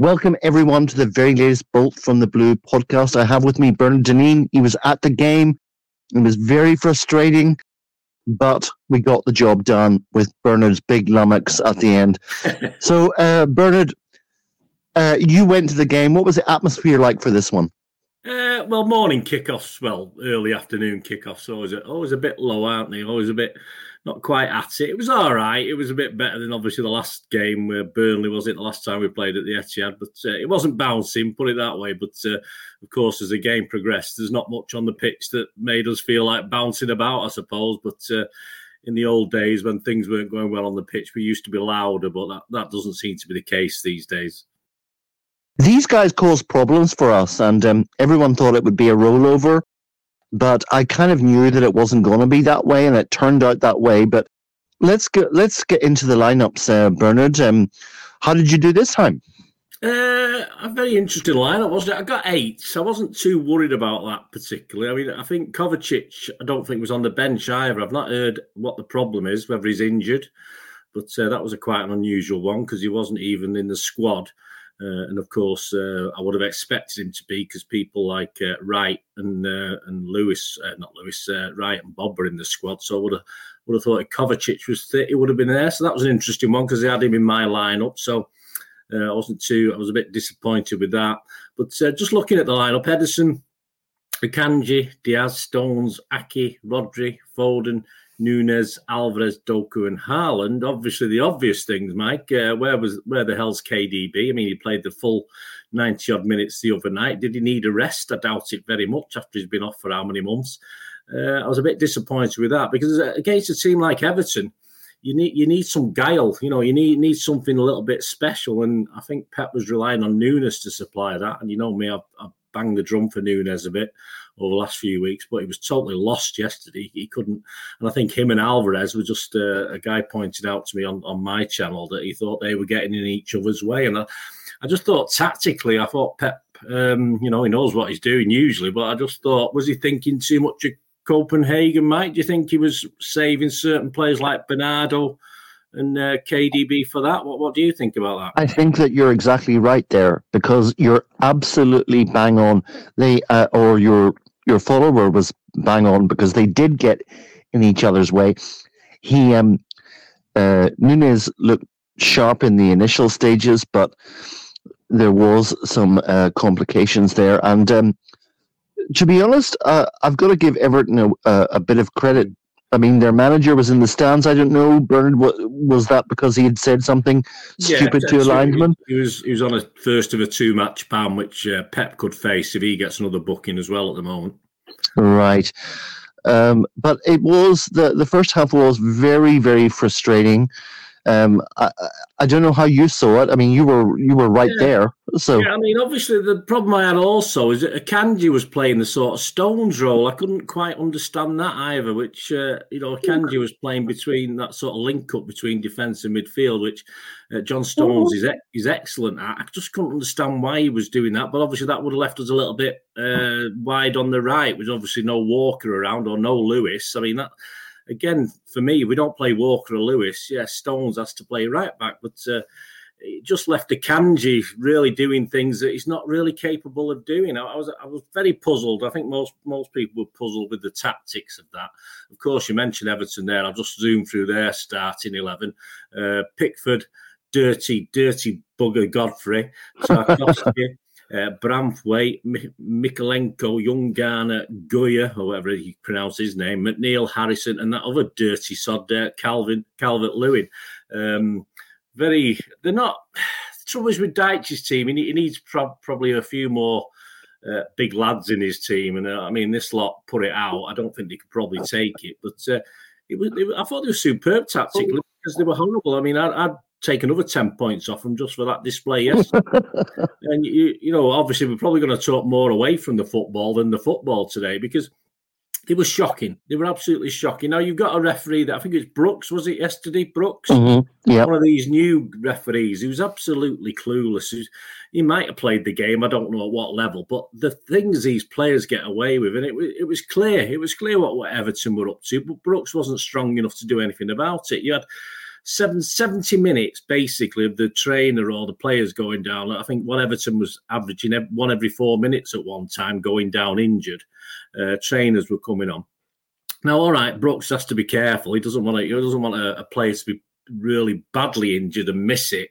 Welcome everyone to the very latest Bolt from the Blue podcast. I have with me Bernard Dineen. He was at the game. It was very frustrating, but we got the job done with Bernard's big lummox at the end. so, uh, Bernard, uh, you went to the game. What was the atmosphere like for this one? Uh, well, morning kickoffs, well, early afternoon kickoffs, always always a bit low, aren't they? Always a bit not quite at it. It was all right. It was a bit better than obviously the last game where Burnley was it the last time we played at the Etihad, but uh, it wasn't bouncing, put it that way. But uh, of course, as the game progressed, there's not much on the pitch that made us feel like bouncing about, I suppose. But uh, in the old days when things weren't going well on the pitch, we used to be louder, but that, that doesn't seem to be the case these days. These guys caused problems for us, and um, everyone thought it would be a rollover but I kind of knew that it wasn't going to be that way, and it turned out that way. But let's get let's get into the lineups, uh, Bernard. Um, how did you do this time? Uh, a very interesting lineup, wasn't it? I got eight, so I wasn't too worried about that particularly. I mean, I think Kovacic, I don't think was on the bench either. I've not heard what the problem is, whether he's injured, but uh, that was a quite an unusual one because he wasn't even in the squad. Uh, and of course, uh, I would have expected him to be because people like uh, Wright and uh, and Lewis, uh, not Lewis, uh, Wright and Bobb were in the squad. So I would have would have thought if Kovacic was fit, he would have been there. So that was an interesting one because they had him in my lineup. So I wasn't too. I was a bit disappointed with that. But just looking at the lineup, Ederson, Akanji, Dias, Stones, Aki, Rodri, Foden, Nunes, Alvarez, Doku, and Haaland. Obviously, the obvious things, Mike. Uh, where was where the hell's KDB? I mean, he played the full ninety odd minutes the other night. Did he need a rest? I doubt it very much after he's been off for how many months. Uh, I was a bit disappointed with that because uh, against a team like Everton, you need you need some guile. You know, you need need something a little bit special. And I think Pep was relying on Nunes to supply that. And you know me, I've, I've banged the drum for Nunes a bit over the last few weeks, but he was totally lost yesterday. He couldn't, and I think him and Alvarez were just uh, a guy pointed out to me on, on my channel that he thought they were getting in each other's way, and I, I just thought tactically, I thought Pep, um, you know, he knows what he's doing usually, but I just thought, was he thinking too much of Copenhagen, Mike? Do you think he was saving certain players like Bernardo? and uh, KDB for that. What what do you think about that? I think that you're exactly right there because you're absolutely bang on. They uh, or your your follower was bang on because they did get in each other's way. He um uh, Nunes looked sharp in the initial stages, but there was some uh, complications there. And um, to be honest, uh, I've got to give Everton a, a, bit of credit I mean, their manager was in the stands. I don't know, Bernard. Was that because he had said something stupid yeah, to a linesman? He was he was on a first of a two match ban, which uh, Pep could face if he gets another booking as well at the moment. Right, um, but it was the the first half was very very frustrating. Um, I, I don't know how you saw it. I mean, you were you were right yeah. there. So yeah, I mean, obviously the problem I had also is that Akanji was playing the sort of Stones role. I couldn't quite understand that either. Which uh, you know, Akanji was playing between that sort of link up between defence and midfield, which uh, John Stones is is excellent at. I just couldn't understand why he was doing that. But obviously that would have left us a little bit uh, wide on the right, with obviously no Walker around or no Lewis. I mean that again, for me, we don't play Walker or Lewis. Yeah, Stones has to play right back, but uh, it just left Akanji really doing things that he's not really capable of doing. I, was I was very puzzled. I think most most people were puzzled with the tactics of that. Of course, you mentioned Everton there. I've just zoomed through their starting eleven. Uh, Pickford, dirty, dirty bugger Godfrey, uh, Branthwaite, M- Mykolenko, Youngana, Goya, or whatever you pronounce his name, McNeil, Harrison, and that other dirty sod there, Calvin, Calvert Lewin. Um, very, they're not. The trouble is with Dyche's team, he, he needs pro- probably a few more. Uh, big lads in his team, and uh, I mean, this lot put it out. I don't think they could probably take it, but uh, it was, it, I thought they were superb tactically because they were horrible. I mean, I, I'd take another 10 points off them just for that display yesterday. and, you, you know, obviously, we're probably going to talk more away from the football than the football today because they were shocking. They were absolutely shocking. Now, you've got a referee that I think it's Brooks, was it yesterday? Brooks? Mm-hmm. Yeah. One of these new referees who's absolutely clueless. Who's, he might have played the game. I don't know at what level, but the things these players get away with, and it, it was clear. It was clear what, what Everton were up to, but Brooks wasn't strong enough to do anything about it. You had seven, 70 minutes basically of the trainer or the players going down. I think one Everton was averaging one every four minutes at one time going down injured. Uh, trainers were coming on. Now, all right, Brooks has to be careful. He doesn't want to. He doesn't want a, a player to be really badly injured and miss it.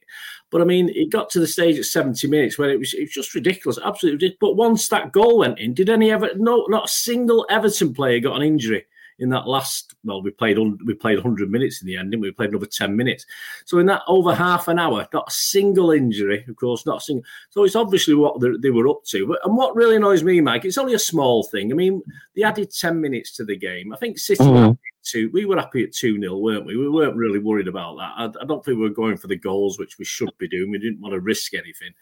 But I mean, it got to the stage at 70 minutes where it was it was just ridiculous, absolutely ridiculous. But once that goal went in, did any ever no not a single Everton player got an injury in that last well, we played we played 100 minutes in the end, didn't we? we played another 10 minutes. So in that over half an hour, not a single injury, of course, not a single. So it's obviously what they were up to. But and what really annoys me, Mike, it's only a small thing. I mean, they added 10 minutes to the game. I think City. Mm-hmm. Two, we were happy at 2 0, weren't we? We weren't really worried about that. I, I don't think we were going for the goals, which we should be doing. We didn't want to risk anything.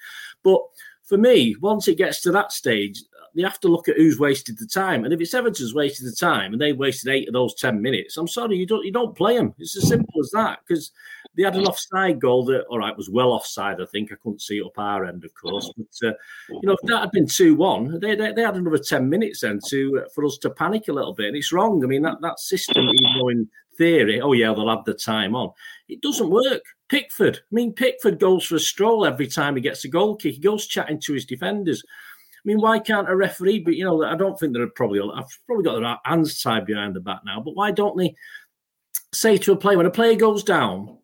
But for me, once it gets to that stage, they have to look at who's wasted the time. And if it's Everton's wasted the time and they wasted eight of those ten minutes, I'm sorry, you don't you don't play them. It's as simple as that. Because they had an offside goal that, all right, was well offside. I think I couldn't see it up our end, of course. But uh, you know, if that had been two one, they, they, they had another ten minutes then to uh, for us to panic a little bit. And it's wrong. I mean, that that system, even though in theory, oh yeah, they'll have the time on, it doesn't work. Pickford, I mean, Pickford goes for a stroll every time he gets a goal kick. He goes chatting to his defenders. I mean, why can't a referee? But you know, I don't think they're probably. I've probably got their hands tied behind the back now. But why don't they say to a player when a player goes down,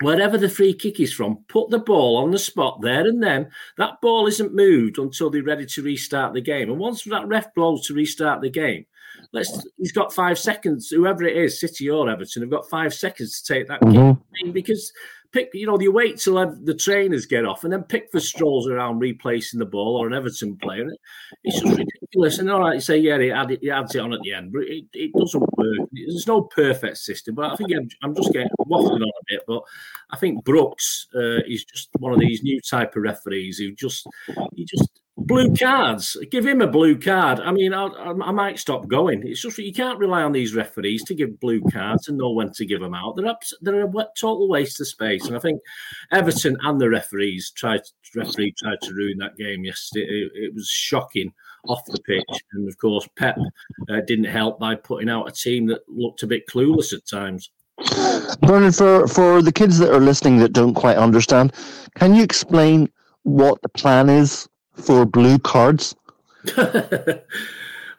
wherever the free kick is from, put the ball on the spot there and then. That ball isn't moved until they're ready to restart the game. And once that ref blows to restart the game, let's he's got five seconds. Whoever it is, City or Everton, have got five seconds to take that mm-hmm. because pick, you know, you wait till the trainers get off and then pick Pickford strolls around replacing the ball or an Everton player. It's just ridiculous. And all right, you say, yeah, he, add it, he adds it on at the end, but it, it doesn't work. There's no perfect system. But I think I'm, I'm just getting waffling on a bit. But I think Brooks uh, is just one of these new type of referees who just, he just, blue cards. Give him a blue card. I mean, I, I, might stop going. It's just you can't rely on these referees to give blue cards and know when to give them out. They're up, they're a total waste of space. And I think Everton and the referees tried referee tried to ruin that game yesterday. It, it was shocking off the pitch, and of course Pep uh, didn't help by putting out a team that looked a bit clueless at times. Bernard, for, for the kids that are listening that don't quite understand, can you explain what the plan is for blue cards?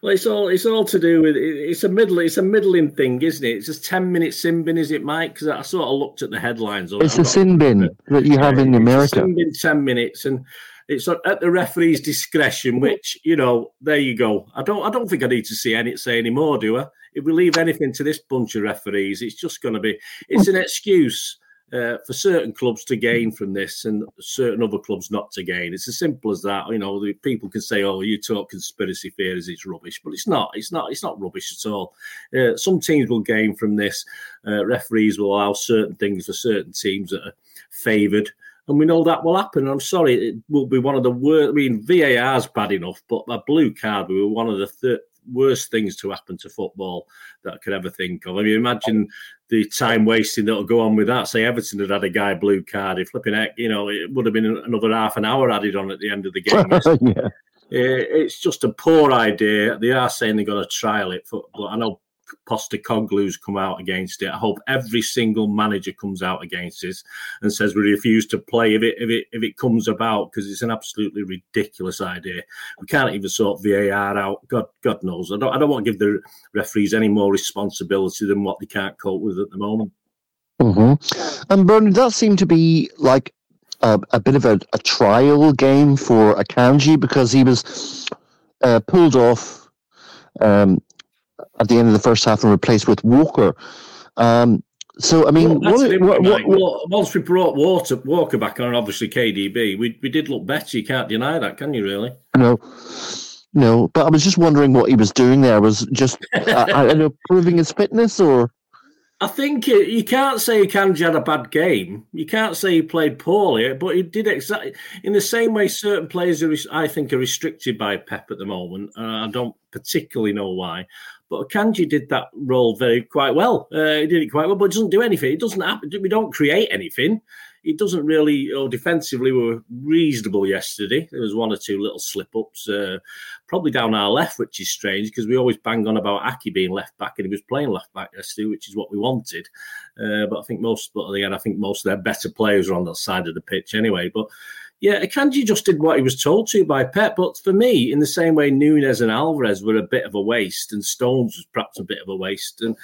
Well, it's all it's all to do with it's a middle it's a middling thing, isn't it? It's just ten minute sin bin, is it, Mike? Because I sort of looked at the headlines. It's a sin bin that you have in America. sin bin, ten minutes, and it's at the referee's discretion. Which you know, there you go. I don't I don't think I need to see any say any more, do I? If we leave anything to this bunch of referees, it's just going to be it's an excuse uh, for certain clubs to gain from this and certain other clubs not to gain. It's as simple as that. You know, the people can say, "Oh, you talk conspiracy theories; it's rubbish," but it's not. It's not. It's not rubbish at all. Uh, some teams will gain from this. Uh, referees will allow certain things for certain teams that are favoured. And we know that will happen. I'm sorry, it will be one of the worst. I mean, VAR's bad enough, but a blue card will be one of the worst things to happen to football that I could ever think of. I mean, imagine the time wasting that'll go on with that. Say Everton had had a guy blue card, if flipping heck, you know, it would have been another half an hour added on at the end of the game. yeah. Eh, it's just a poor idea. They are saying they're going to trial it, but I know Postecoglou's come out against it. I hope every single manager comes out against this and says we refuse to play if it if it if it comes about because it's an absolutely ridiculous idea. We can't even sort VAR out. God God knows. I don't I don't want to give the referees any more responsibility than what they can't cope with at the moment. Mm-hmm. And Bernard, that seemed to be like a, a bit of a, a, trial game for Akanji because he was uh, pulled off um, at the end of the first half and replaced with Walker. Um, so I mean, well, what, what, what, what, once we brought Walker, Walker back on, obviously KDB, we we did look better. You can't deny that, can you? Really? No, no. But I was just wondering what he was doing there. Was just uh, I know, proving his fitness, or I think you can't say Kanji had a bad game. You can't say he played poorly, but he did exactly in the same way. Certain players are, I think, are restricted by Pep at the moment. Uh, I don't particularly know why. But Kanji did that role very quite well. Uh, he did it quite well, but it doesn't do anything. It doesn't happen. We don't create anything. it doesn't really. Oh, defensively, we were reasonable yesterday. There was one or two little slip ups, uh, probably down our left, which is strange because we always bang on about Aki being left back, and he was playing left back yesterday, which is what we wanted. Uh, but I think most, but again, I think most of their better players are on that side of the pitch anyway. But yeah, Akanji just did what he was told to by Pep. But for me, in the same way, Nunes and Alvarez were a bit of a waste, and Stones was perhaps a bit of a waste. And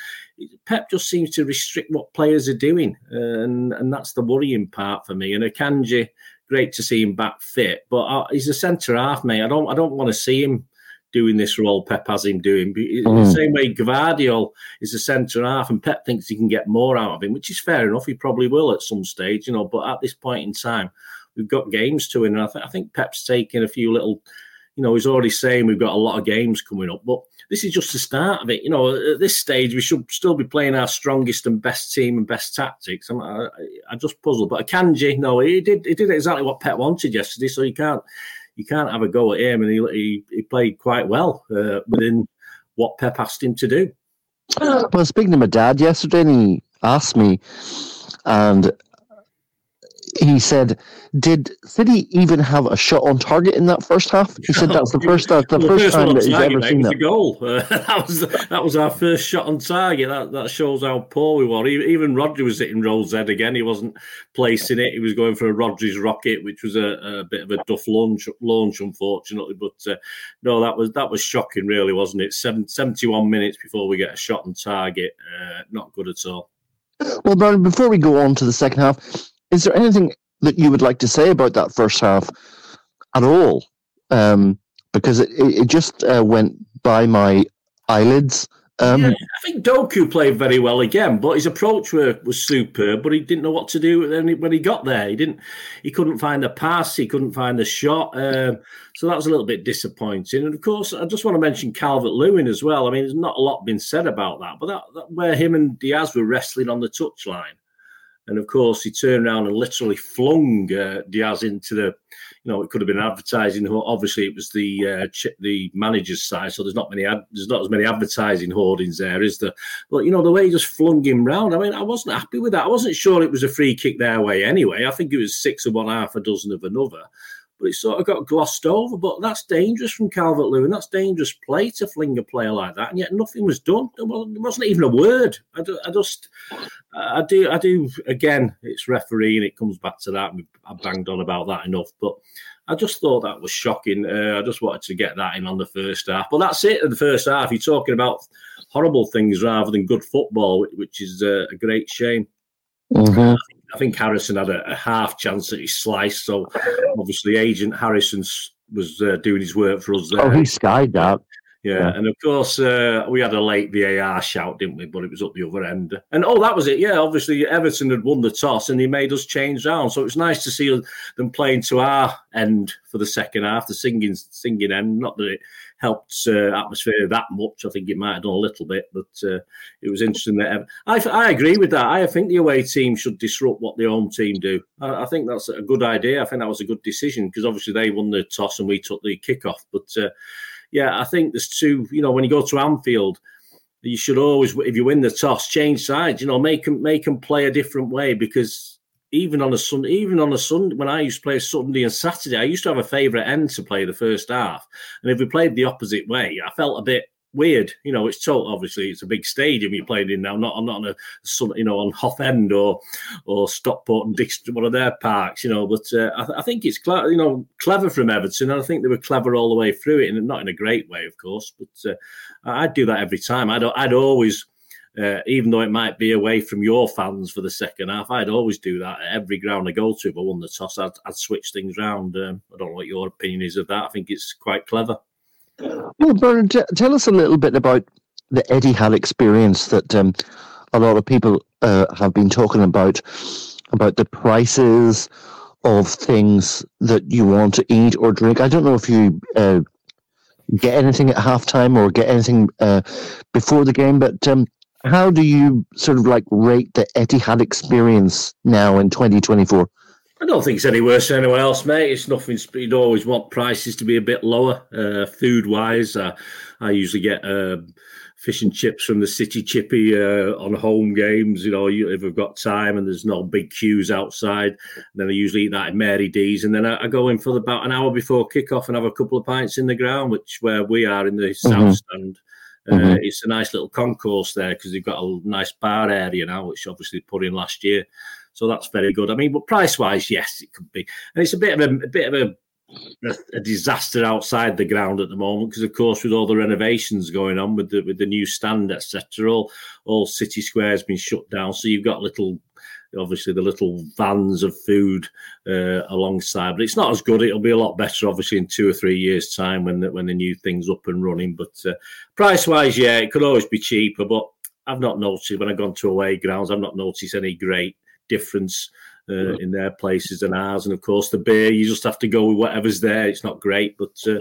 Pep just seems to restrict what players are doing, and and that's the worrying part for me. And Akanji, great to see him back fit, but uh, he's a centre half, mate. I don't I don't want to see him doing this role Pep has him doing. Mm. The same way Gvardiol is a centre half, and Pep thinks he can get more out of him, which is fair enough. He probably will at some stage, you know. But at this point in time, we've got games to win. And I, th- I think Pep's taking a few little, you know, he's already saying we've got a lot of games coming up, but this is just the start of it. You know, at this stage, we should still be playing our strongest and best team and best tactics. I'm, I, I just puzzled, but Akanji, no, he did he did exactly what Pep wanted yesterday, so you can't you can't have a go at him, and he he, he played quite well uh, within what Pep asked him to do. Well, speaking to my dad yesterday, and he asked me, and he said, "Did City even have a shot on target in that first half?" He said that's the first that's the, first, first time that he's ever seen that. goal. Uh, that was that was our first shot on target. That that shows how poor we were. Even Rodri was hitting Rose head again. He wasn't placing it. He was going for a Rodri's rocket, which was a, a bit of a duff launch, launch unfortunately. But uh, no, that was that was shocking, really, wasn't it? Seven, 71 minutes before we get a shot on target. Uh, not good at all. Well, Brian, before we go on to the second half, is there anything that you would like to say about that first half at all? Um, because it, it just uh, went by my eyelids. Um, yeah, I think Doku played very well again, but his approach were, was superb. But he didn't know what to do when he got there. He didn't. He couldn't find the pass. He couldn't find the shot. Um, so that was a little bit disappointing. And of course, I just want to mention Calvert Lewin as well. I mean, there's not a lot been said about that, but that, that where him and Dias were wrestling on the touchline and of course, he turned around and literally flung uh, Dias into the, you know, it could have been advertising. Obviously, it was the uh, ch- the manager's side, so there's not many ad- there's not as many advertising hoardings there, is there? But you know, the way he just flung him round. I mean, I wasn't happy with that. I wasn't sure it was a free kick their way anyway. I think it was six of one, half a dozen of another but it sort of got glossed over. But that's dangerous from Calvert Lewin. That's dangerous play to fling a player like that, and yet nothing was done. There wasn't even a word. I, do, I just, I do, I do. Again, it's refereeing. it comes back to that. I banged on about that enough, but. I just thought that was shocking. Uh, I just wanted to get that in on the first half. But that's it in the first half. You're talking about horrible things rather than good football, which is uh, a great shame. Mm-hmm. I think Harrison had a, a, half chance that he sliced. So obviously, agent Harrison was uh, doing his work for us there. Oh, he skied that. Yeah, and of course uh, we had a late VAR shout, didn't we? But it was up the other end. And oh, that was it. Yeah, obviously Everton had won the toss and he made us change round. So it was nice to see them playing to our end for the second half, the singing singing end. Not that it helped uh, atmosphere that much. I think it might have done a little bit, but uh, it was interesting that I, I agree with that. I think the away team should disrupt what the home team do. I, I think that's a good idea. I think that was a good decision because obviously they won the toss and we took the kickoff. But uh, yeah, I think there's two. You know, when you go to Anfield you should always, if you win the toss, change sides. You know, make them make them play a different way because even on a Sunday, even on a Sunday, when I used to play Sunday and Saturday, I used to have a favourite end to play the first half. And if we played the opposite way, I felt a bit weird. You know, it's total. Obviously, it's a big stadium you're playing in now, not on not on a you know on Hough End or or Stockport and Dix, one of their parks. You know, but uh, I, I, think it's clever. You know, clever from Everton, and I think they were clever all the way through it, and not in a great way, of course. But uh, I'd do that every time. I'd I'd always uh, even though it might be away from your fans for the second half, I'd always do that at every ground I go to. If I won the toss, I'd, I'd switch things around. Um, I don't know what your opinion is of that. I think it's quite clever. Well, Bernard, t- tell us a little bit about the Etihad experience that um, a lot of people uh, have been talking about, about the prices of things that you want to eat or drink. I don't know if you uh, get anything at halftime or get anything uh, before the game, but um, how do you sort of like rate the Etihad experience now in 2024? I don't think it's any worse than anywhere else, mate. It's nothing. You'd always want prices to be a bit lower, uh, food wise. Uh, I usually get uh, fish and chips from the City Chippy uh, on home games. You know, if I've got time and there's no big queues outside, then I usually eat that in Mary D's, and then I, I go in for about an hour before kickoff and have a couple of pints in the ground, which where we are in the mm-hmm. south stand. Uh, mm-hmm. It's a nice little concourse there because they've got a nice bar area now, which obviously put in last year. So that's very good. I mean, but price wise, yes, it could be, and it's a bit of a, a bit of a a, disaster outside the ground at the moment because, of course, with all the renovations going on with the with the new stand, etc., all all city squares been shut down. So you've got little, obviously, the little vans of food uh, alongside, but it's not as good. It'll be a lot better, obviously, in two or three years' time when the, when the new thing's up and running. But uh, price wise, yeah, it could always be cheaper, but I've not noticed when I've gone to away grounds. I've not noticed any great difference uh, in their places than ours. And of course, the beer, you just have to go with whatever's there. It's not great, but uh,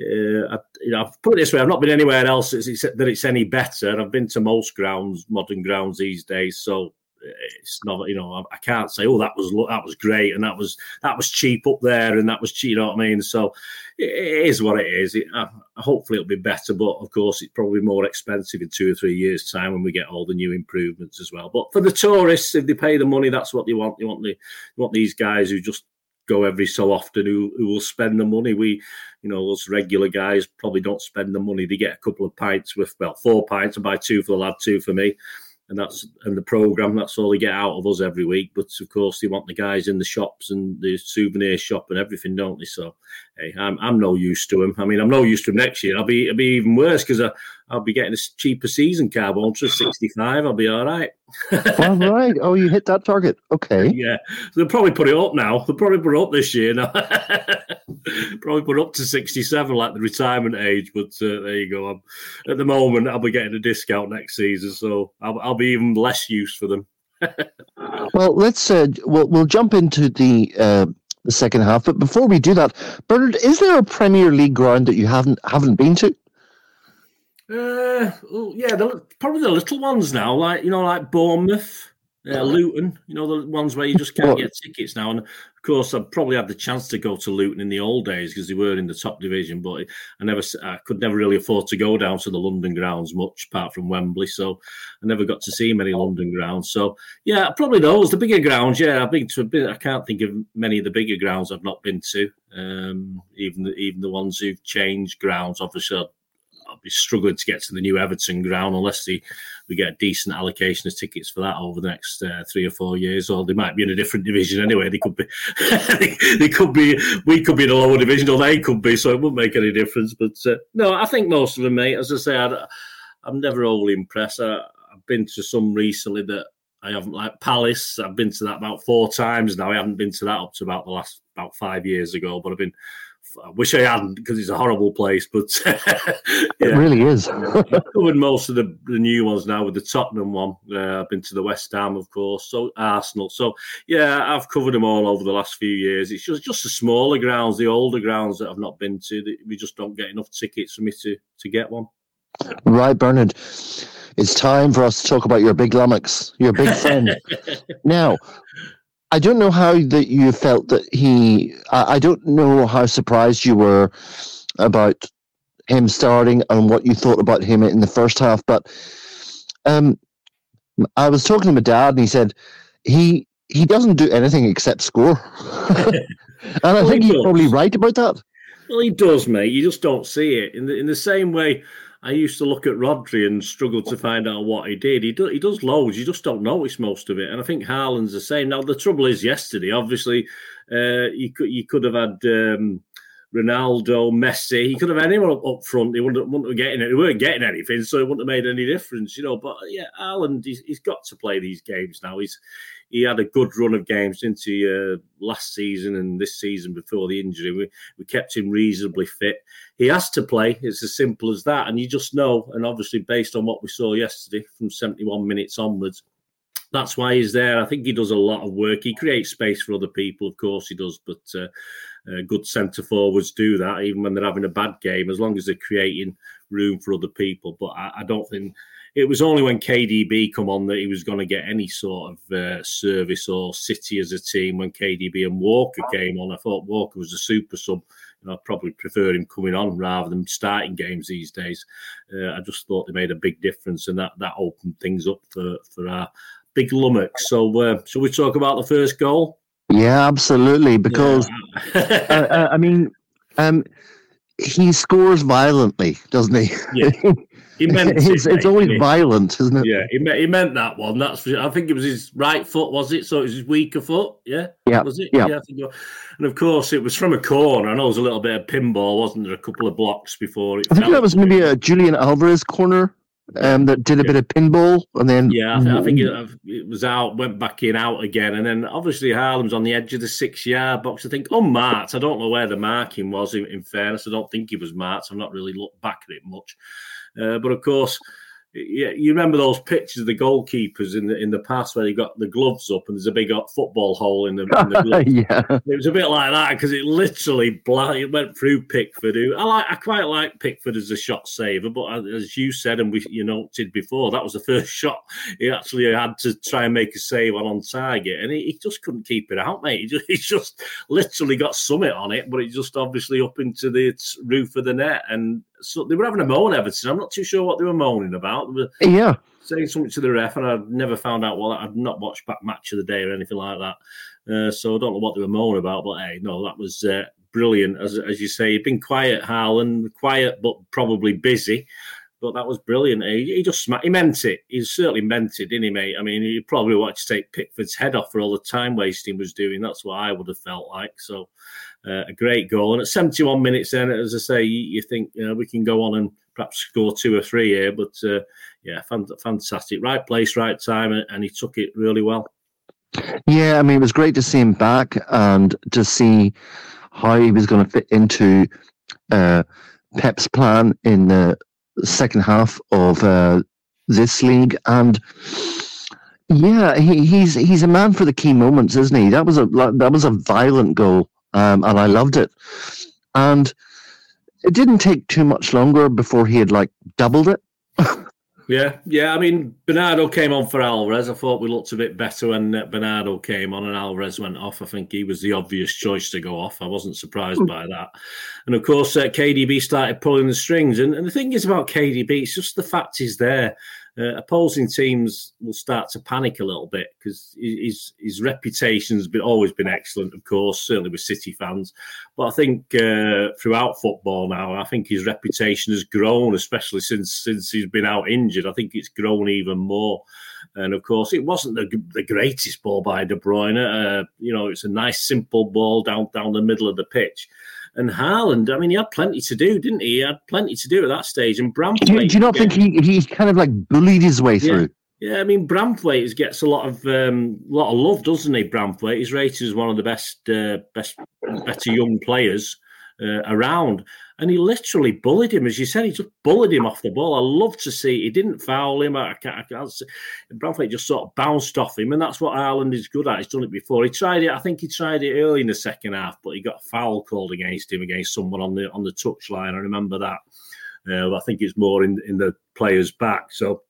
uh, I, you know, I've put it this way: I've not been anywhere else that it's, that it's any better. I've been to most grounds, modern grounds these days, so it's not you know I can't say oh that was that was great and that was that was cheap up there and that was cheap you know what I mean? So it is what it is. It, uh, hopefully it'll be better but of course it's probably more expensive in two or three years time when we get all the new improvements as well. But for the tourists if they pay the money that's what they want. They want the they want these guys who just go every so often who, who will spend the money. We you know us regular guys probably don't spend the money. They get a couple of pints with well four pints and buy two for the lad two for me and that's and the program. That's all they get out of us every week. But of course, they want the guys in the shops and the souvenir shop and everything, don't they? So, hey, I'm I'm no use to them. I mean, I'm no use to them next year. I'll be it'll be even worse because I I'll be getting a cheaper season car, won't 65. I'll be all right. all right. Oh, you hit that target. Okay. Yeah. They'll probably put it up now. They'll probably put it up this year now. probably put up to 67, like the retirement age. But uh, there you go. I'm, at the moment, I'll be getting a discount next season. So I'll, I'll be even less use for them. well, let's uh, we'll, we'll jump into the uh, the second half. But before we do that, Bernard, is there a Premier League ground that you haven't haven't been to? Uh, well, yeah, the, probably the little ones now, like you know, like Bournemouth, uh, Luton. You know, the ones where you just can't get tickets now. And of course, I probably had the chance to go to Luton in the old days because they were in the top division, but I never, I could never really afford to go down to the London grounds much, apart from Wembley. So I never got to see many London grounds. So yeah, probably those the bigger grounds. Yeah, I've been to a bit. I can't think of many of the bigger grounds I've not been to. Um, even the, even the ones who've changed grounds, obviously I'll be struggling to get to the new Everton ground unless they, we get a decent allocation of tickets for that over the next uh, three or four years. Or they might be in a different division anyway. They could be, they could be, we could be in a lower division, or they could be. So it wouldn't make any difference. But uh, no, I think most of them, mate. As I say, I, am never overly impressed. I, I've been to some recently that I haven't like Palace. I've been to that about four times now. I haven't been to that up to about the last about five years ago, but I've been I wish I hadn't because it's a horrible place, but yeah. it really is. I've covered most of the, the new ones now with the Tottenham one. Uh, I've been to the West Ham, of course, so Arsenal. So yeah, I've covered them all over the last few years. It's just just the smaller grounds, the older grounds that I've not been to. That we just don't get enough tickets for me to to get one. Right, Bernard. It's time for us to talk about your big lummox, your big friend. now, I don't know how that you felt that he. I, I don't know how surprised you were about him starting and what you thought about him in the first half, but um, I was talking to my dad and he said he he doesn't do anything except score, and I well, think he he's probably right about that. Well, he does, mate. You just don't see it in the in the same way I used to look at Rodri and struggle to find out what he did. He, do, he does loads, you just don't notice most of it. And I think Haaland's the same. Now, the trouble is, yesterday, obviously, uh, you, could, you could have had um, Ronaldo, Messi. He could have had anyone up, up front. He wouldn't, wouldn't have getting it. He weren't getting anything, so it wouldn't have made any difference, you know. But yeah, Haaland, he's, he's got to play these games now. He's he had a good run of games into uh, last season and this season before the injury. We, we kept him reasonably fit. He has to play. It's as simple as that. And you just know, and obviously based on what we saw yesterday from 71 minutes onwards, that's why he's there. I think he does a lot of work. He creates space for other people, of course he does, but uh, uh, good centre forwards do that even when they're having a bad game, as long as they're creating room for other people. But I, I don't think it was only when KDB come on that he was going to get any sort of uh, service or City as a team. When KDB and Walker came on, I thought Walker was a super sub. I probably prefer him coming on rather than starting games these days. Uh, I just thought they made a big difference, and that that opened things up for for our big Lummox. So, uh, shall we talk about the first goal? Yeah, absolutely. Because yeah. uh I mean, um, he scores violently, doesn't he? Yeah. He meant it's, it, it's always violent, isn't it? Yeah, he meant, he meant that one. That's I think it was his right foot, was it? So it was his weaker foot. Yeah, yeah, was it? Yeah, yeah and of course it was from a corner. I know it was a little bit of pinball, wasn't there? A couple of blocks before it. I think that was maybe a Julian Alvarez corner um, that did a yeah. bit of pinball, and then yeah, I, th- I think it, it, was out, went back in, out again, and then obviously Haaland's on the edge of the six-yard box. I think unmarked. I don't know where the marking was. In, in fairness, I don't think he was marked. I've not really looked back at it much, uh, but of course yeah, you remember those pictures of the goalkeepers in the in the past where they got the gloves up and there's a big football hole in the, in the yeah, it was a bit like that because it literally it went through Pickford. Who I like, I quite like Pickford as a shot saver, but as you said and we you noted before, that was the first shot he actually had to try and make a save on on target, and he, he just couldn't keep it out, mate. He just, he just literally got summit on it, but it just obviously up into the roof of the net and so they were having a moan, Everton. I'm not too sure what they were moaning about. They were yeah, saying something to the ref, and I've never found out. Well, I've not watched back match of the day or anything like that, uh, so I don't know what they were moaning about. But hey, no, that was uh, brilliant. As as you say, you've been quiet, Haaland, quiet but probably busy. But that was brilliant. He, he just he meant it. He certainly meant it, didn't he, mate? I mean, he probably wanted to take Pickford's head off for all the time wasting was doing. That's what I would have felt like. So uh, a great goal. And at 71 minutes, then, as I say, you, you think we can go on and perhaps score two or three here. But uh, yeah, fantastic. Right place, right time, and, he took it really well. Yeah, I mean, it was great to see him back and to see how he was going to fit into uh, Pep's plan in the second half of uh, this league. And yeah, he, he's he's a man for the key moments, isn't he? That was a that was a violent goal um, and I loved it. And it didn't take too much longer before he had like doubled it. Yeah, yeah. I mean, Bernardo came on for Alvarez. I thought we looked a bit better when uh, Bernardo came on and Alvarez went off. I think he was the obvious choice to go off. I wasn't surprised mm. by that. And of course, uh, KDB started pulling the strings. And, and the thing is about KDB, it's just the fact he's there uh, opposing teams will start to panic a little bit because his his reputation's been always been excellent, of course, certainly with City fans. But I think uh, throughout football now, I think his reputation has grown, especially since since he's been out injured. I think it's grown even more. And of course, it wasn't the, the greatest ball by De Bruyne. Uh, you know, it's a nice, simple ball down down the middle of the pitch. And Haaland, I mean, he had plenty to do, didn't he? He had plenty to do at that stage. And Branthwaite. Do, do you not think he he kind of like bullied his way through? Yeah, I mean, Branthwaite gets a lot of um, lot of love, doesn't he? Branthwaite, he's rated as one of the best, uh, best, better young players uh, around and he literally bullied him, as you said. He just bullied him off the ball. I love to see he didn't foul him. I can't, I can't see. Bradley just sort of bounced off him, and that's what Haaland is good at. He's done it before. He tried it. I think he tried it early in the second half, but he got a foul called against him against someone on the on the touchline. I remember that. Uh, I think it's more in in the player's back. So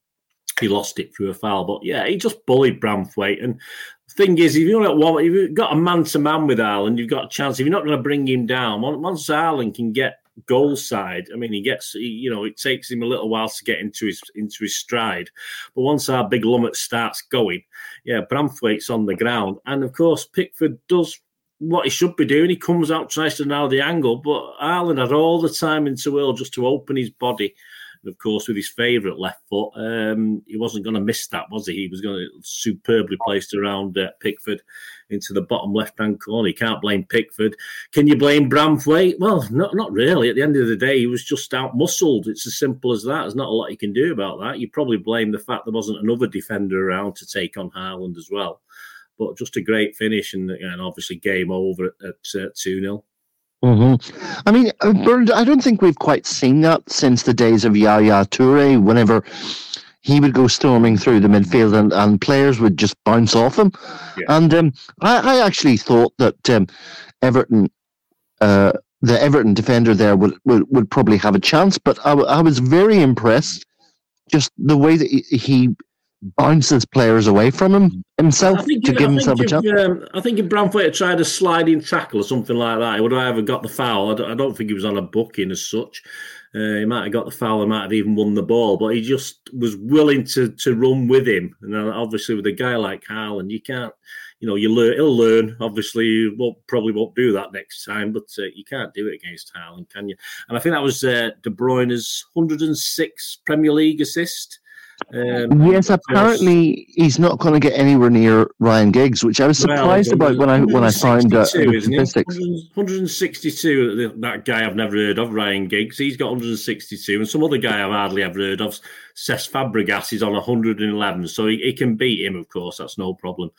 he lost it through a foul. But yeah, he just bullied Branthwaite. And the thing is, if you're not one, if you've got a man to man with Haaland, you've got a chance. If you're not going to bring him down, once Haaland can get goal side. I mean, he gets, he, you know, it takes him a little while to get into his into his stride. But once our big Lummet starts going, yeah, Branthwaite's on the ground, and of course Pickford does what he should be doing. He comes out, tries to nail the angle, but Haaland had all the time into will just to open his body of course, with his favourite left foot, um, he wasn't going to miss that, was he? He was going to superbly placed around uh, Pickford into the bottom left hand corner. You can't blame Pickford. Can you blame Branthwaite? Well, not not really. At the end of the day, he was just out muscled. It's as simple as that. There's not a lot you can do about that. You probably blame the fact there wasn't another defender around to take on Haaland as well. But just a great finish and, and obviously game over at, uh, 2 0. Mm-hmm. I mean, uh, Bernd, I don't think we've quite seen that since the days of Yaya Toure, whenever he would go storming through the midfield and, and players would just bounce off him. Yeah. And um, I, I, actually thought that um, Everton, uh, the Everton defender there, would, would, would, probably have a chance, but I, I was very impressed just the way that he, he bounces players away from him himself to give himself a chance. Um, I think if Branthwaite had tried a sliding tackle or something like that, he would have ever got the foul. I don't, I don't think he was on a booking as such. Uh, he might have got the foul, he might have even won the ball, but he just was willing to to run with him. And obviously, with a guy like Haaland, you can't, you know, you learn. He'll learn. Obviously, you won't, probably won't do that next time, but uh, you can't do it against Haaland, can you? And I think that was uh, De Bruyne's 106 Premier League assist. Um, yes, apparently he's not going to get anywhere near Ryan Giggs, which I was surprised well, about when I when I found uh, the statistics. 162. That guy I've never heard of, Ryan Giggs. He's got 162, and some other guy I've hardly ever heard of, Cesc Fabregas, is on 111. So he, he, can beat him, of course. That's no problem.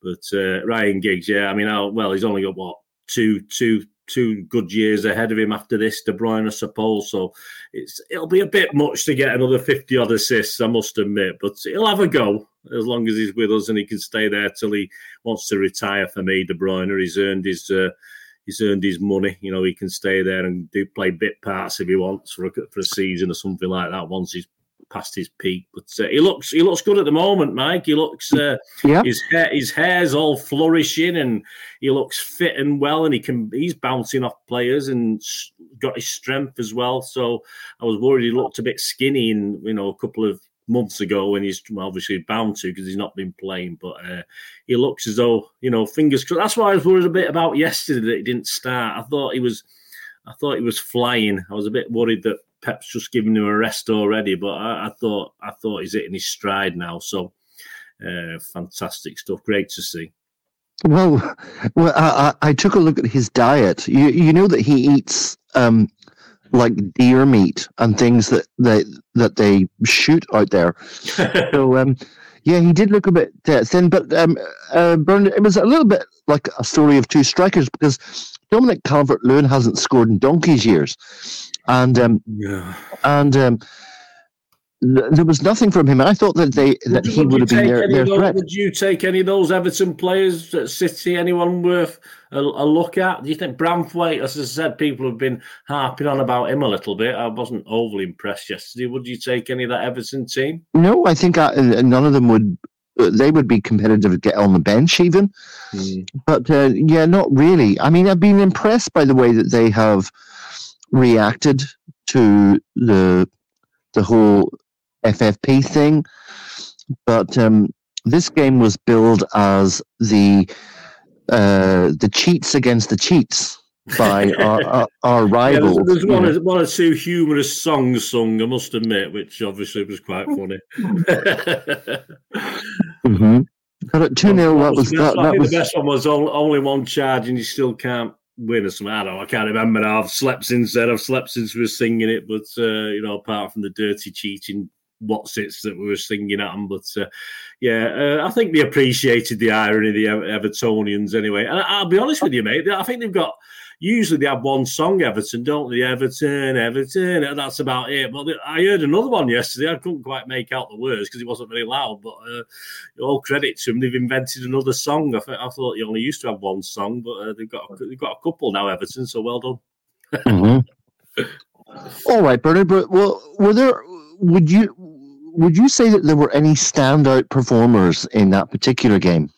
But uh, Ryan Giggs, yeah, I mean, well, he's only got what two two two good years ahead of him after this, De Bruyne, I suppose. So it's it'll be a bit much to get another 50 odd assists, I must admit, but he'll have a go as long as he's with us and he can stay there till he wants to retire for me, De Bruyne. He's earned his. Uh, he's earned his money. You know, he can stay there and do play bit parts if he wants for a, for a season or something like that. Once he's past his peak. But uh, he looks he looks good at the moment, Mike. He looks uh, yeah. his hair his hair's all flourishing and he looks fit and well, and he can he's bouncing off players and got his strength as well. So I was worried he looked a bit skinny in you know a couple of months ago when he's obviously bound to because he's not been playing. But uh, he looks as though you know fingers crossed. That's why I was worried a bit about yesterday that he didn't start. I thought he was. I thought he was flying. I was a bit worried that Pep's just given him a rest already, but I, I thought I thought he's hitting his stride now. So uh, fantastic stuff. Great to see. Well, well, I, I, took a look at his diet. You you know that he eats um, like deer meat and things that they that they shoot out there. so um, yeah, he did look a bit uh, thin, but um, uh, Bernard, it was a little bit like a story of two strikers because Dominic Calvert Lewin hasn't scored in donkey's years, and um, yeah. and um, th- there was nothing from him. And I thought that they that would, he would, have been their, their those, threat. Would you take any of those Everton players at City? Anyone worth a, a, look at? Do you think Branthwaite? As I said, people have been harping on about him a little bit. I wasn't overly impressed yesterday. Would you take any of that Everton team? No, I think I, uh, none of them would they would be competitive to get on the bench even. Mm. But uh, yeah, not really. I mean, I've been impressed by the way that they have reacted to the the whole FFP thing, but um, this game was billed as the uh, the cheats against the cheats by our, our, our rivals. Yeah, there's, one, or, one or two humorous songs sung, I must admit, which obviously was quite funny. mm-hmm. It 2 0. That was, that, that was... the best one was only one charge and you still can't win or something. I don't know. I can't remember now. I've slept since then. I've slept since we were singing it. But, uh, you know, apart from the dirty cheating what's it's that we were singing at them. But uh, yeah, uh, I think they appreciated the irony, the Evertonians anyway. And I'll be honest with you, mate. I think they've got usually they have one song, Everton, don't they? Everton, Everton, that's about it. But I heard another one yesterday. I couldn't quite make out the words because it wasn't very loud. But uh, all credit to them, they've invented another song. I, th- I thought you only used to have one song, but uh, they've got a, they've got a couple now, Everton. So well done. mm-hmm. All right, Bernard. But well, were there? Would you would you say that there were any standout performers in that particular game?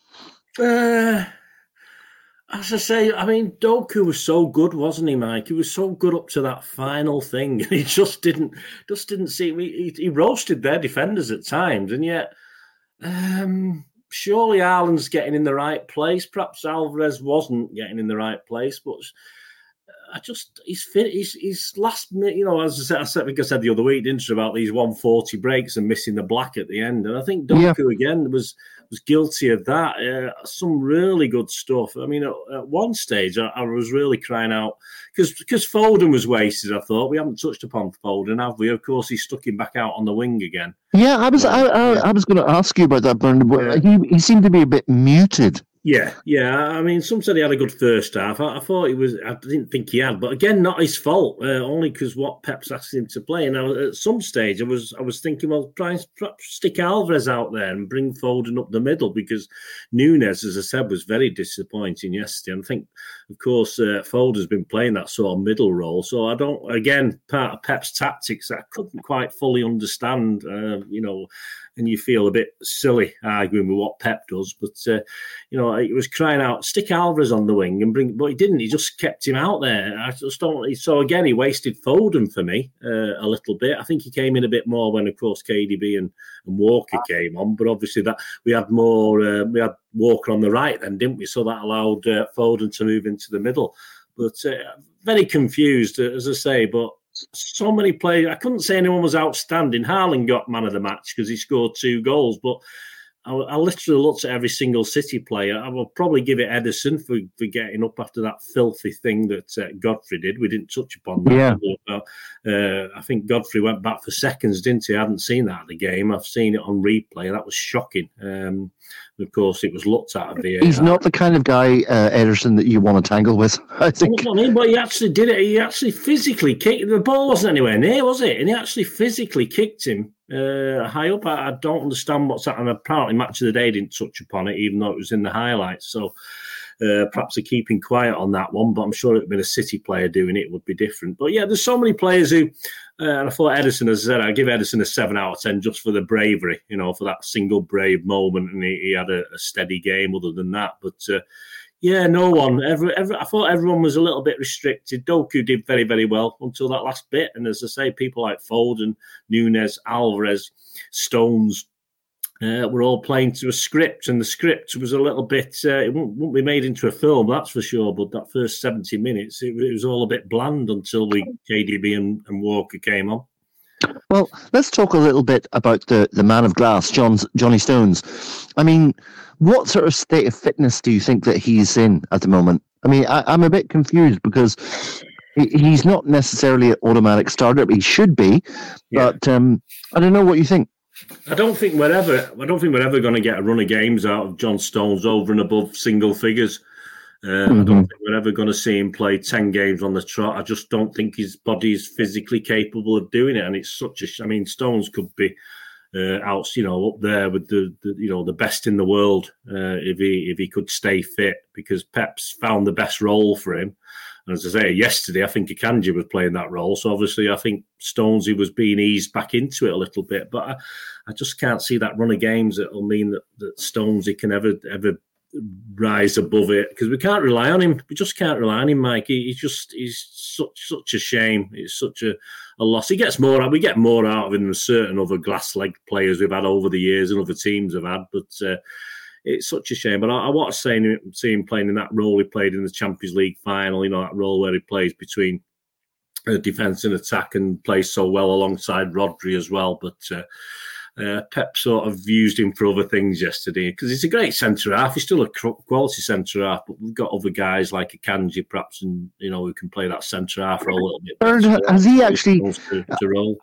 Uh, as I say, I mean, Doku was so good, wasn't he, Mike? He was so good up to that final thing. And he just didn't, just didn't see. He, he roasted their defenders at times, and yet, um, surely Haaland's getting in the right place. Perhaps Alvarez wasn't getting in the right place, but I just he's fit. He's, he's last minute. You know, as I said, I said, I think I said the other week, didn't you, about these 140 breaks and missing the black at the end. And I think Doku yeah. again was was guilty of that. Uh, some really good stuff. I mean, at, at one stage, I, I, was really crying out because because Foden was wasted. I thought we haven't touched upon Foden, have we? Of course, he stuck him back out on the wing again. Yeah, I was I, I, I was going to ask you about that, Bernard. He he seemed to be a bit muted Yeah, yeah. I mean, some said he had a good first half. I, I thought he was. I didn't think he had, but again, not his fault. Uh, only because what Pep's asked him to play. And I, at some stage, I was I was thinking, well, try and stick Alvarez out there and bring Foden up the middle because Nunes, as I said, was very disappointing yesterday. And I think, of course, uh, Foden's been playing that sort of middle role. So I don't. Again, part of Pep's tactics I couldn't quite fully understand. Uh, you know and you feel a bit silly arguing with what Pep does. But uh, you know, it was crying out, stick Alvarez on the wing and bring, but he didn't. He just kept him out there. I just don't. So again, he wasted Foden for me uh, a little bit. I think he came in a bit more when, of course, KDB and, and Walker came on. But obviously, that we had more. Uh, we had Walker on the right then, didn't we? So that allowed uh, Foden to move into the middle. But uh, very confused, as I say. But so many players. I couldn't say anyone was outstanding. Haaland got man of the match because he scored two goals, but I, I, literally looked at every single City player. I will probably give it Ederson for, for getting up after that filthy thing that uh, Godfrey did. We didn't touch upon that. Yeah. Uh, I think Godfrey went back for seconds, didn't he? I hadn't seen that at the game. I've seen it on replay. That was shocking. Um, of course, it was looked at. He's not the kind of guy, uh, Ederson, that you want to tangle with. I think. I mean, but he actually did it. He actually physically kicked. The ball wasn't anywhere near, was it? And he actually physically kicked him uh, high up. I, I, don't understand what's. And apparently, match of the day didn't touch upon it, even though it was in the highlights. So uh, perhaps they're keeping quiet on that one. But I'm sure it would been a City player doing it, it would be different. But yeah, there's so many players who. Uh, and I thought Ederson, as I said, I give Ederson a seven out of ten just for the bravery, you know, for that single brave moment, and he, he had a, a, steady game. Other than that, but uh, yeah, no one. Every, every, I thought everyone was a little bit restricted. Doku did very, very well until that last bit. And as I say, people like Foden, Nunes, Alvarez, Stones uh, were all playing to a script. And the script was a little bit, uh, it won't, won't, be made into a film, that's for sure. But that first 70 minutes, it, it was all a bit bland until we KDB and, and Walker came on. Well, let's talk a little bit about the, the man of glass, John's, Johnny Stones. I mean, what sort of state of fitness do you think that he's in at the moment? I mean, I, am a bit confused because he's not necessarily an automatic starter. He should be, yeah. but um, I don't know what you think. I don't think we're ever. I don't think we're ever going to get a run of games out of John Stones over and above single figures. Uh, mm-hmm. I don't mm-hmm. think we're ever going to see him play ten games on the trot. I just don't think his body is physically capable of doing it, and it's such a. I mean, Stones could be uh, out, you know, up there with the, the, you know the best in the world uh, if he if he could stay fit because Pep's found the best role for him. And as I say, yesterday I think Akanji was playing that role, so obviously I think Stonesy was being eased back into it a little bit. But I, I just can't see that run of games that will mean that, that Stonesy can ever ever rise above it because we can't rely on him. We just can't rely on him, Mike. He, he's just he's such such a shame. It's such a, a loss. He gets more. out. We get more out of him than certain other glass leg players we've had over the years and other teams have had. But uh, it's such a shame. But I, I watched seeing him, see him playing in that role he played in the Champions League final. You know that role where he plays between uh, defence and attack and plays so well alongside Rodri as well. But uh, uh, Pep sort of used him for other things yesterday because he's a great centre half. He's still a quality centre half, but we've got other guys like Akanji, perhaps, and you know, who can play that centre half role a little bit. Better. Has he actually to, to?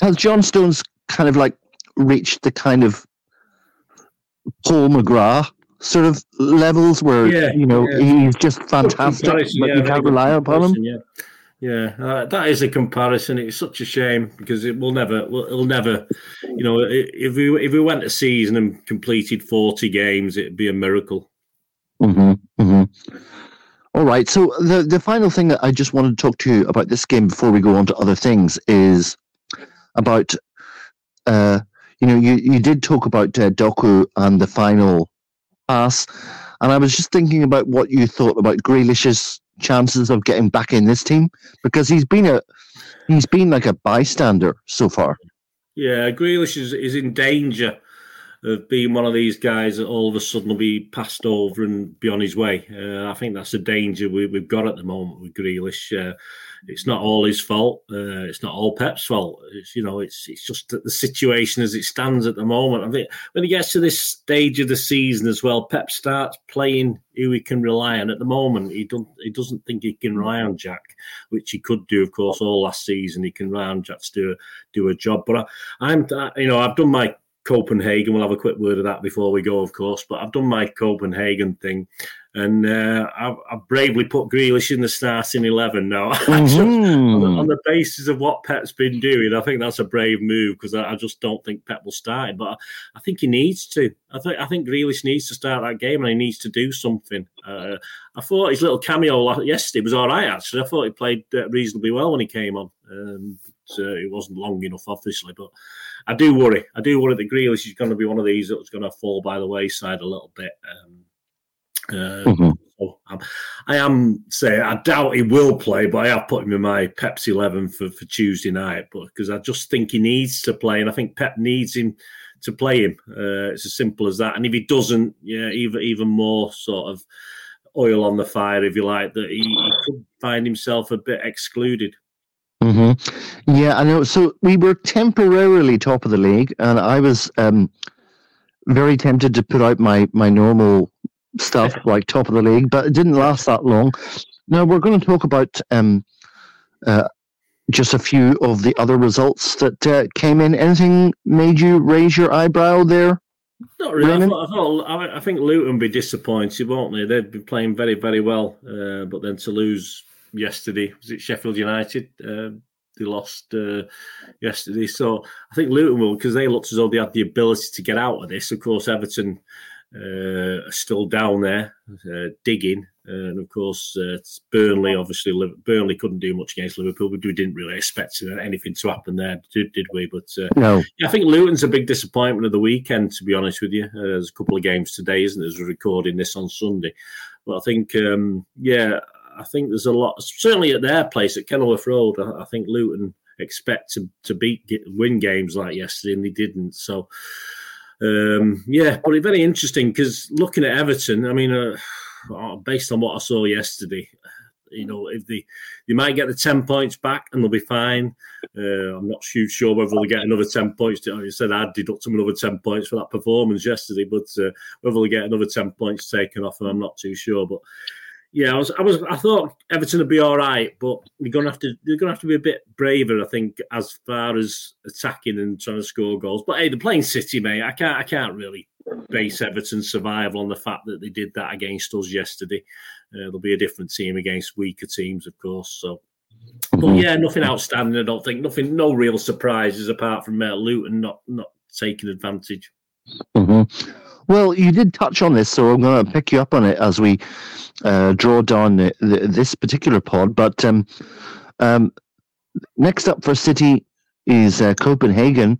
Has John Stones kind of like reached the kind of Paul McGrath sort of levels where yeah, you know yeah. he's just fantastic, but yeah, you can't rely upon him? Yeah. Yeah, uh, that is a comparison. It's such a shame because it will never, it'll never, you know, if we if we went a season and completed forty games, it'd be a miracle. Mm-hmm, mm-hmm. All right. So the the final thing that I just wanted to talk to you about this game before we go on to other things is about, uh, you know, you you did talk about uh, Doku and the final pass, and I was just thinking about what you thought about Grealish's chances of getting back in this team because he's been a he's been like a bystander so far. Yeah, Grealish is, is in danger of being one of these guys that all of a sudden will be passed over and be on his way. Uh, I think that's a danger we, have got at the moment with Grealish. Uh, it's not all his fault. Uh, it's not all Pep's fault. It's you know, it's it's just the situation as it stands at the moment. I think when he gets to this stage of the season as well, Pep starts playing who he can rely on. At the moment, he don't he doesn't think he can rely on Jack, which he could do, of course, all last season. He can rely on Jack to do a, do a job. But I, I'm you know I've done my Copenhagen. We'll have a quick word of that before we go, of course. But I've done my Copenhagen thing, and uh, I've, I've, bravely put Grealish in the starting eleven now. Mm-hmm. on, on, the basis of what Pep's been doing, I think that's a brave move because I, I, just don't think Pep will start it. But I, I, think he needs to. I think I think Grealish needs to start that game, and he needs to do something. Uh, I thought his little cameo yesterday was all right. Actually, I thought he played uh, reasonably well when he came on. Um, but, uh, it wasn't long enough, obviously, but. I do worry. I do worry that Grealish is going to be one of these that's going to fall by the wayside a little bit. Um, uh, mm-hmm. so I'm, I am say I doubt he will play, but I have put him in my Pepsi eleven for, for Tuesday night. But because I just think he needs to play, and I think Pep needs him to play him. Uh, it's as simple as that. And if he doesn't, yeah, even even more sort of oil on the fire, if you like, that he, he could find himself a bit excluded. Mm-hmm. Yeah, I know. So we were temporarily top of the league, and I was um, very tempted to put out my my normal stuff like top of the league, but it didn't last that long. Now we're going to talk about um, uh, just a few of the other results that uh, came in. Anything made you raise your eyebrow there? Not really. I, thought, I, thought, I, think Luton be disappointed, won't they? They'd be playing very, very well, uh, but then to lose yesterday. Was it Sheffield United? Uh, they lost uh, yesterday. So I think Luton will, because they looked as though they had the ability to get out of this. Of course, Everton uh, are still down there uh, digging. and of course, uh, Burnley, obviously, Burnley couldn't do much against Liverpool, but we didn't really expect anything to happen there, did, did we? But uh, no. I think Luton's a big disappointment of the weekend, to be honest with you. there's a couple of games today, isn't there? As we're recording this on Sunday. But I think, um, yeah, I think there's a lot, certainly at their place at Kenilworth Road. I, I think Luton expect to to beat win games like yesterday, and they didn't. So, um, yeah, but it's very interesting because looking at Everton, I mean, uh, based on what I saw yesterday, you know, if they they might get the ten points back and they'll be fine. Uh, I'm not too sure whether they'll get another ten points. You said I'd deduct them another ten points for that performance yesterday, but uh, whether they'll get another ten points taken off, I'm not too sure. But yeah, I was, I was, I thought Everton would be all right, but they're gonna have to, they're gonna have to be a bit braver, I think, as far as attacking and trying to score goals. But hey, they're playing City, mate. I can't, I can't really base Everton's survival on the fact that they did that against us yesterday. Uh, there'll be a different team against weaker teams, of course. So, but yeah, nothing outstanding. I don't think nothing, no real surprises apart from uh, Luton not not taking advantage. Mm-hmm. Well, you did touch on this, so I'm going to pick you up on it as we uh, draw down the, the, this particular pod. But um, um, next up for City is uh, Copenhagen,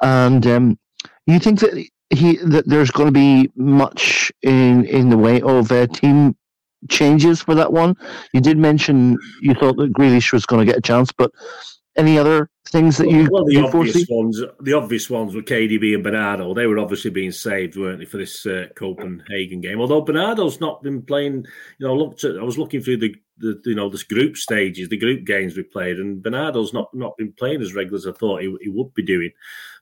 and um, you think that he that there's going to be much in in the way of uh, team changes for that one. You did mention you thought that Grealish was going to get a chance, but any other things that you well the you obvious foresee? ones the obvious ones were KDB and Bernardo. They were obviously being saved weren't they for this uh, Copenhagen game? Although Bernardo's not been playing you know looked at, I was looking through the, the you know this group stages the group games we played and Bernardo's not not been playing as regular as I thought he, he would be doing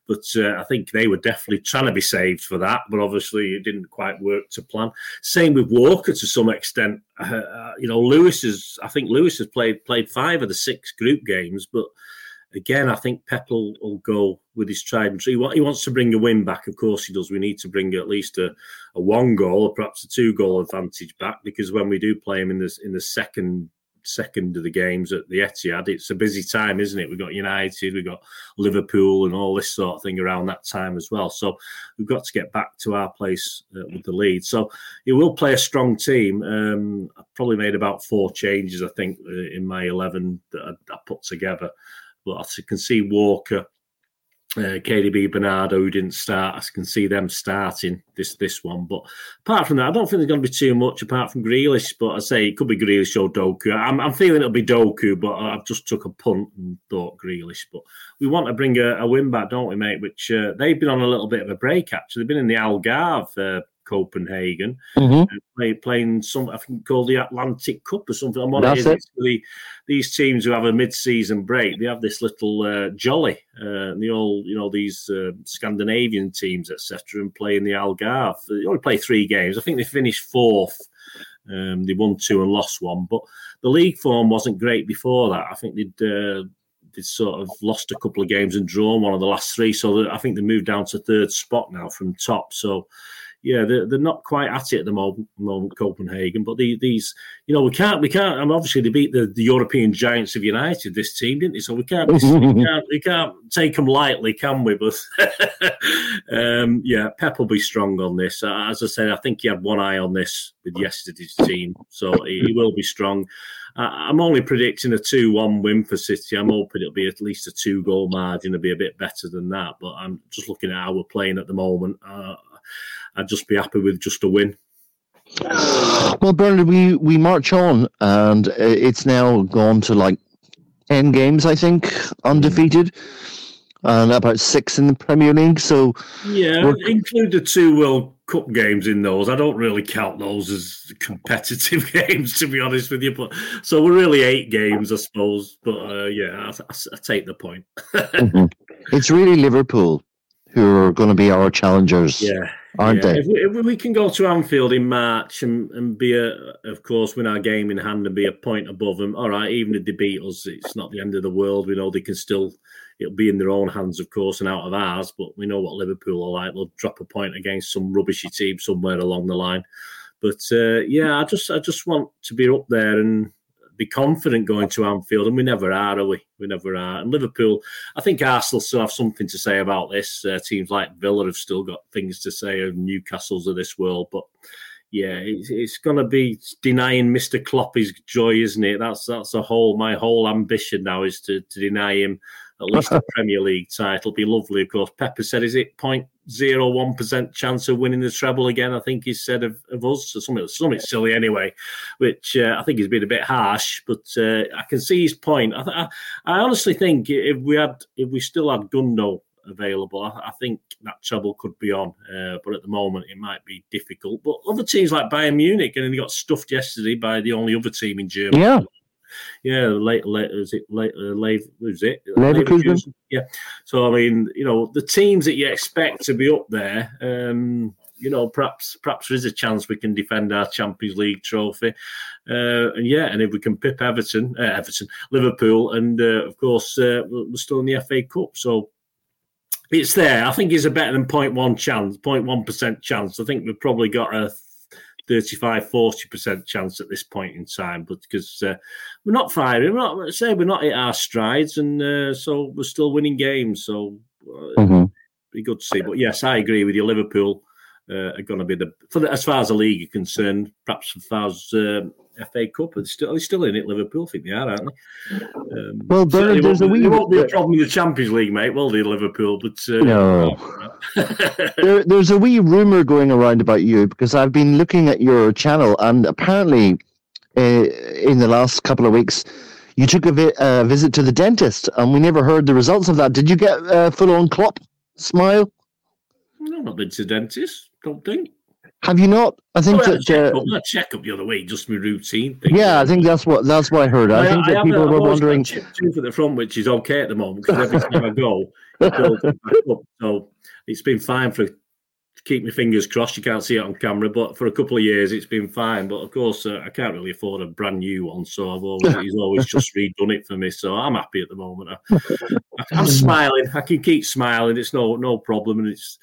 but uh, I think they were definitely trying to be saved for that but obviously it didn't quite work to plan same with Walker to some extent uh, uh you know Lewis is I think Lewis has played played five of the six group games but again, I think Pep will, go with his tried and true. He wants to bring a win back. Of course, he does. We need to bring at least a, a one goal or perhaps a two goal advantage back because when we do play him in this in the second second of the games at the Etihad, it's a busy time, isn't it? We've got United, we've got Liverpool, and all this sort of thing around that time as well. So we've got to get back to our place uh, with the lead. So he will play a strong team. Um, I probably made about four changes, I think, uh, in my eleven that I, I put together. But I can see Walker, uh, KDB, Bernardo, who didn't start. I can see them starting this this one. But apart from that, I don't think there's going to be too much apart from Grealish. But I say it could be Grealish or Doku. I'm, I'm feeling it'll be Doku, but I've just took a punt and thought Grealish. But we want to bring a, a win back, don't we, mate? Which uh, they've been on a little bit of a break actually. They've been in the Algarve uh, Copenhagen, mm-hmm. play, playing some I think called the Atlantic Cup or something. And what That's it is, it. these teams who have a mid-season break, they have this little uh, jolly, uh, and they all you know these uh, Scandinavian teams etc. and play in the Algarve. They only play three games. I think they finished fourth. Um, they won two and lost one, but the league form wasn't great before that. I think they'd uh, they sort of lost a couple of games and drawn one of the last three. So I think they moved down to third spot now from top. So yeah, they're, they're not quite at it at the moment, moment Copenhagen. But the, these, you know, we can't, we can't. I mean, obviously they beat the, the European giants of United. This team, didn't they? So we can't, we can't, we can't take them lightly, can we? But um, yeah, Pep will be strong on this. Uh, as I said, I think he had one eye on this with yesterday's team, so he, he will be strong. I'm only predicting a 2 1 win for City. I'm hoping it'll be at least a two goal margin. It'll be a bit better than that. But I'm just looking at how we're playing at the moment. Uh, I'd just be happy with just a win. Well, Bernard, we, we march on, and it's now gone to like 10 games, I think, undefeated, and about six in the Premier League. So, yeah, include the two World Cup games in those. I don't really count those as competitive games, to be honest with you. But so we're really eight games, I suppose. But uh, yeah, I, I, I, take the point. mm-hmm. It's really Liverpool who are going to be our challengers. Yeah aren't yeah. they? If we, if we, can go to Anfield in March and, and be a, of course, win our game in hand and be a point above them, all right, even if they beat us, it's not the end of the world. We know they can still, it'll be in their own hands, of course, and out of ours, but we know what Liverpool are like. They'll drop a point against some rubbishy team somewhere along the line. But uh, yeah, I just I just want to be up there and be confident going to Anfield, and we never are, are we? We never are. And Liverpool, I think Arsenal still have something to say about this. Uh, teams like Villa have still got things to say, of Newcastle's of this world, but yeah, it's, it's going to be denying Mr. Klopp his joy, isn't it? That's that's a whole my whole ambition now is to, to deny him at least a Premier League title. Be lovely, of course. Pepper said, "Is it 0.01 percent chance of winning the treble again?" I think he said of, of us, so something something silly anyway, which uh, I think he's been a bit harsh. But uh, I can see his point. I, I, I, honestly think if we had, if we still had Gundo available, I, I think that treble could be on. Uh, but at the moment, it might be difficult. But other teams like Bayern Munich, and he got stuffed yesterday by the only other team in Germany. Yeah yeah, late, late, is it late, uh, late, was it? Leverkusen. Yeah. So, I mean, you know, the teams that you expect to be up there, um, you know, perhaps perhaps there is a chance we can defend our Champions League trophy. Uh, and yeah, and if we can pip Everton, uh, Everton, Liverpool, and uh, of course, uh, we're still in the FA Cup. So it's there. I think it's a better than 0.1 chance, 0.1% chance. I think we've probably got a 35 40% chance at this point in time but because uh, we're not firing we're not say we're not at our strides and uh, so we're still winning games so uh, mm-hmm. be good to see but yes i agree with you liverpool uh, are going to be the, for the, as far as the league are concerned perhaps as far as um, FA Cup. They're still, they're still in it. Liverpool, I think they are, aren't they? Um, well, there's a wee. There won't be a problem with the Champions League, mate. Will they, Liverpool? But uh, no. there, there's a wee rumor going around about you because I've been looking at your channel, and apparently, uh, in the last couple of weeks. You took a vi- uh, visit to the dentist, and we never heard the results of that. Did you get a full-on Klopp smile? No, not been to the dentist. Don't think. Have you not? I think that check, uh, up, check up the other way, just my routine thing. Yeah, I think that's what that's what I heard. I, I think that I people were wondering. Chip tooth at the front, which is okay at the moment because every time I go, it back up. So it's been fine for keep my fingers crossed. You can't see it on camera, but for a couple of years it's been fine. But of course, uh, I can't really afford a brand new one, so I've always he's always just redone it for me. So I'm happy at the moment. I, am smiling. I can keep smiling. It's no no problem, and it's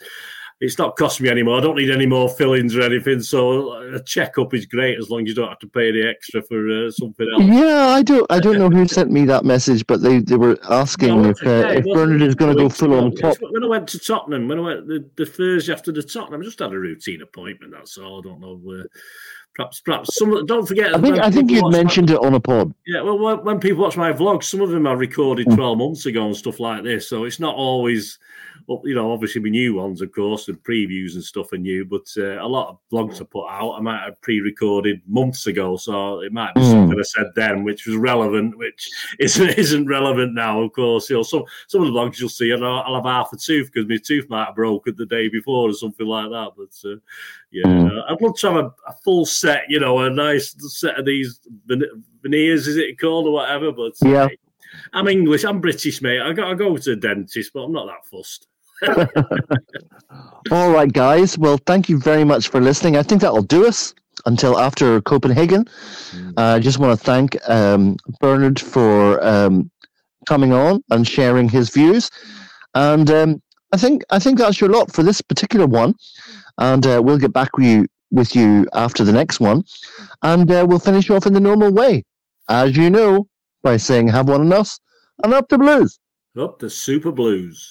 it's not costing me anymore. I don't need any more fillings or anything. So a checkup is great as long as you don't have to pay any extra for uh, something else. Yeah, I don't. I don't know who sent me that message, but they, they were asking no, if uh, if Bernard is going to go full on top. When I went to Tottenham, when I went the, the Thursday after the Tottenham, I just had a routine appointment. That's all. I don't know. Uh, perhaps, perhaps some. Don't forget. I think I think you'd mentioned my, it on a pod. Yeah, well, when, when people watch my vlogs, some of them are recorded mm. twelve months ago and stuff like this. So it's not always well, you know, obviously we new ones, of course, and previews and stuff are new, but uh, a lot of vlogs are put out. I might have pre-recorded months ago, so it might be mm. something I said then which was relevant, which isn't isn't relevant now. Of course, you know, some some of the vlogs you'll see, and I'll, I'll have half a tooth because my tooth might have broken the day before or something like that. But uh, yeah, mm. I'd love to have a, a, full set, you know, a nice set of these veneers, is it called or whatever. But yeah. I'm English. I'm British, mate. I got I go to the dentist, but I'm not that fussed. All right, guys. Well, thank you very much for listening. I think that'll do us until after Copenhagen. Mm. Uh, I just want to thank um, Bernard for um, coming on and sharing his views. And um, I think I think that's your lot for this particular one. And uh, we'll get back with you with you after the next one, and uh, we'll finish off in the normal way, as you know, by saying "Have one on us" and up the blues. Up the super blues.